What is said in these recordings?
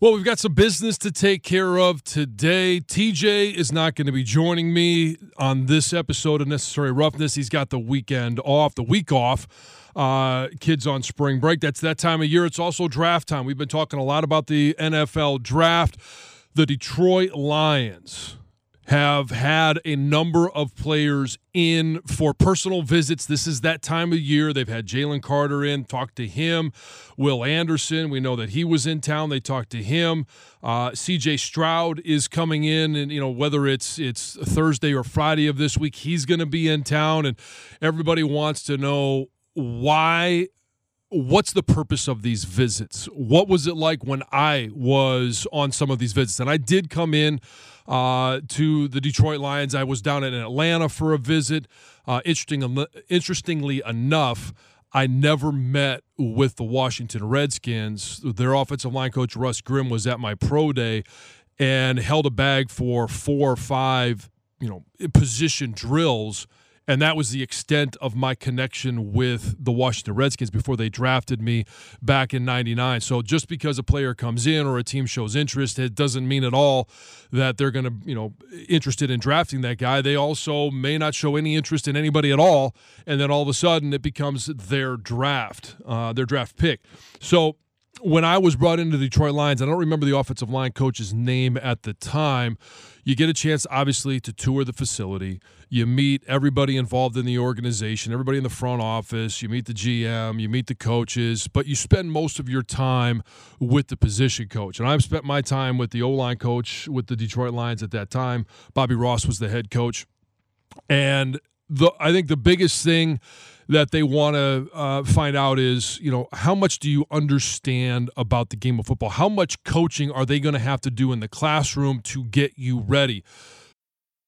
Well, we've got some business to take care of today. TJ is not going to be joining me on this episode of Necessary Roughness. He's got the weekend off, the week off uh, kids on spring break. That's that time of year. It's also draft time. We've been talking a lot about the NFL draft. The Detroit Lions have had a number of players in for personal visits. This is that time of year. They've had Jalen Carter in, talked to him. Will Anderson, we know that he was in town. They talked to him. Uh, C.J. Stroud is coming in, and you know whether it's it's Thursday or Friday of this week, he's going to be in town, and everybody wants to know why what's the purpose of these visits? What was it like when I was on some of these visits? And I did come in uh, to the Detroit Lions. I was down in Atlanta for a visit. Uh, interesting, interestingly enough, I never met with the Washington Redskins. Their offensive line coach Russ Grimm was at my pro day and held a bag for four or five, you know, position drills and that was the extent of my connection with the Washington Redskins before they drafted me back in 99. So just because a player comes in or a team shows interest, it doesn't mean at all that they're going to, you know, interested in drafting that guy. They also may not show any interest in anybody at all. And then all of a sudden it becomes their draft, uh, their draft pick. So when I was brought into the Detroit Lions, I don't remember the offensive line coach's name at the time. You get a chance, obviously, to tour the facility. You meet everybody involved in the organization, everybody in the front office. You meet the GM, you meet the coaches, but you spend most of your time with the position coach. And I've spent my time with the O line coach with the Detroit Lions at that time. Bobby Ross was the head coach. And the I think the biggest thing that they want to uh, find out is, you know, how much do you understand about the game of football? How much coaching are they going to have to do in the classroom to get you ready?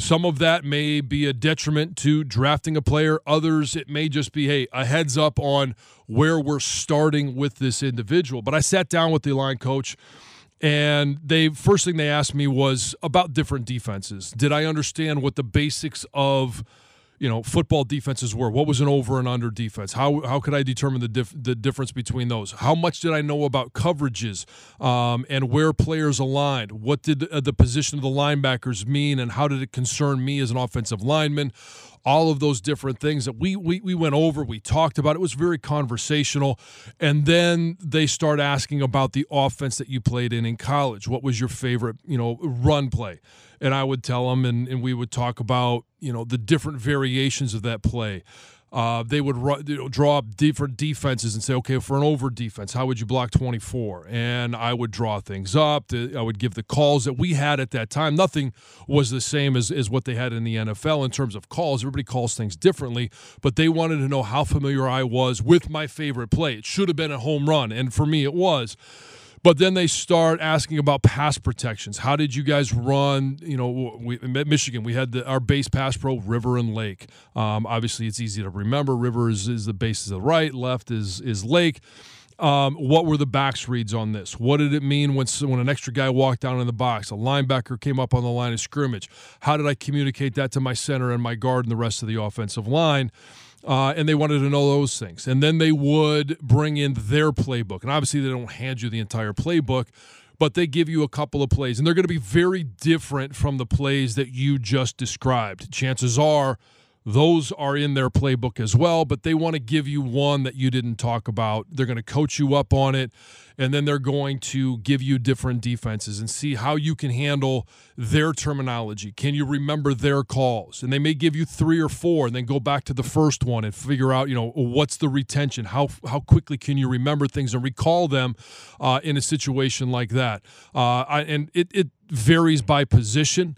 Some of that may be a detriment to drafting a player. Others, it may just be, hey, a heads up on where we're starting with this individual. But I sat down with the line coach, and they first thing they asked me was about different defenses. Did I understand what the basics of you know football defenses were. What was an over and under defense? How how could I determine the dif- the difference between those? How much did I know about coverages um, and where players aligned? What did uh, the position of the linebackers mean, and how did it concern me as an offensive lineman? All of those different things that we, we we went over we talked about. It was very conversational. And then they start asking about the offense that you played in in college. What was your favorite you know run play? And I would tell them, and, and we would talk about you know the different variations of that play. Uh, they would draw up different defenses and say, okay, for an over defense, how would you block 24? And I would draw things up. I would give the calls that we had at that time. Nothing was the same as, as what they had in the NFL in terms of calls. Everybody calls things differently, but they wanted to know how familiar I was with my favorite play. It should have been a home run, and for me, it was. But then they start asking about pass protections. How did you guys run? You know, we, Michigan, we had the, our base pass pro, River and Lake. Um, obviously, it's easy to remember. River is, is the base is the right, left is is Lake. Um, what were the backs reads on this? What did it mean when when an extra guy walked down in the box? A linebacker came up on the line of scrimmage. How did I communicate that to my center and my guard and the rest of the offensive line? Uh, and they wanted to know those things. And then they would bring in their playbook. And obviously, they don't hand you the entire playbook, but they give you a couple of plays. And they're going to be very different from the plays that you just described. Chances are those are in their playbook as well, but they want to give you one that you didn't talk about. They're going to coach you up on it, and then they're going to give you different defenses and see how you can handle their terminology. Can you remember their calls? And they may give you three or four, and then go back to the first one and figure out, you know, what's the retention? How how quickly can you remember things and recall them uh, in a situation like that? Uh, I, and it it varies by position.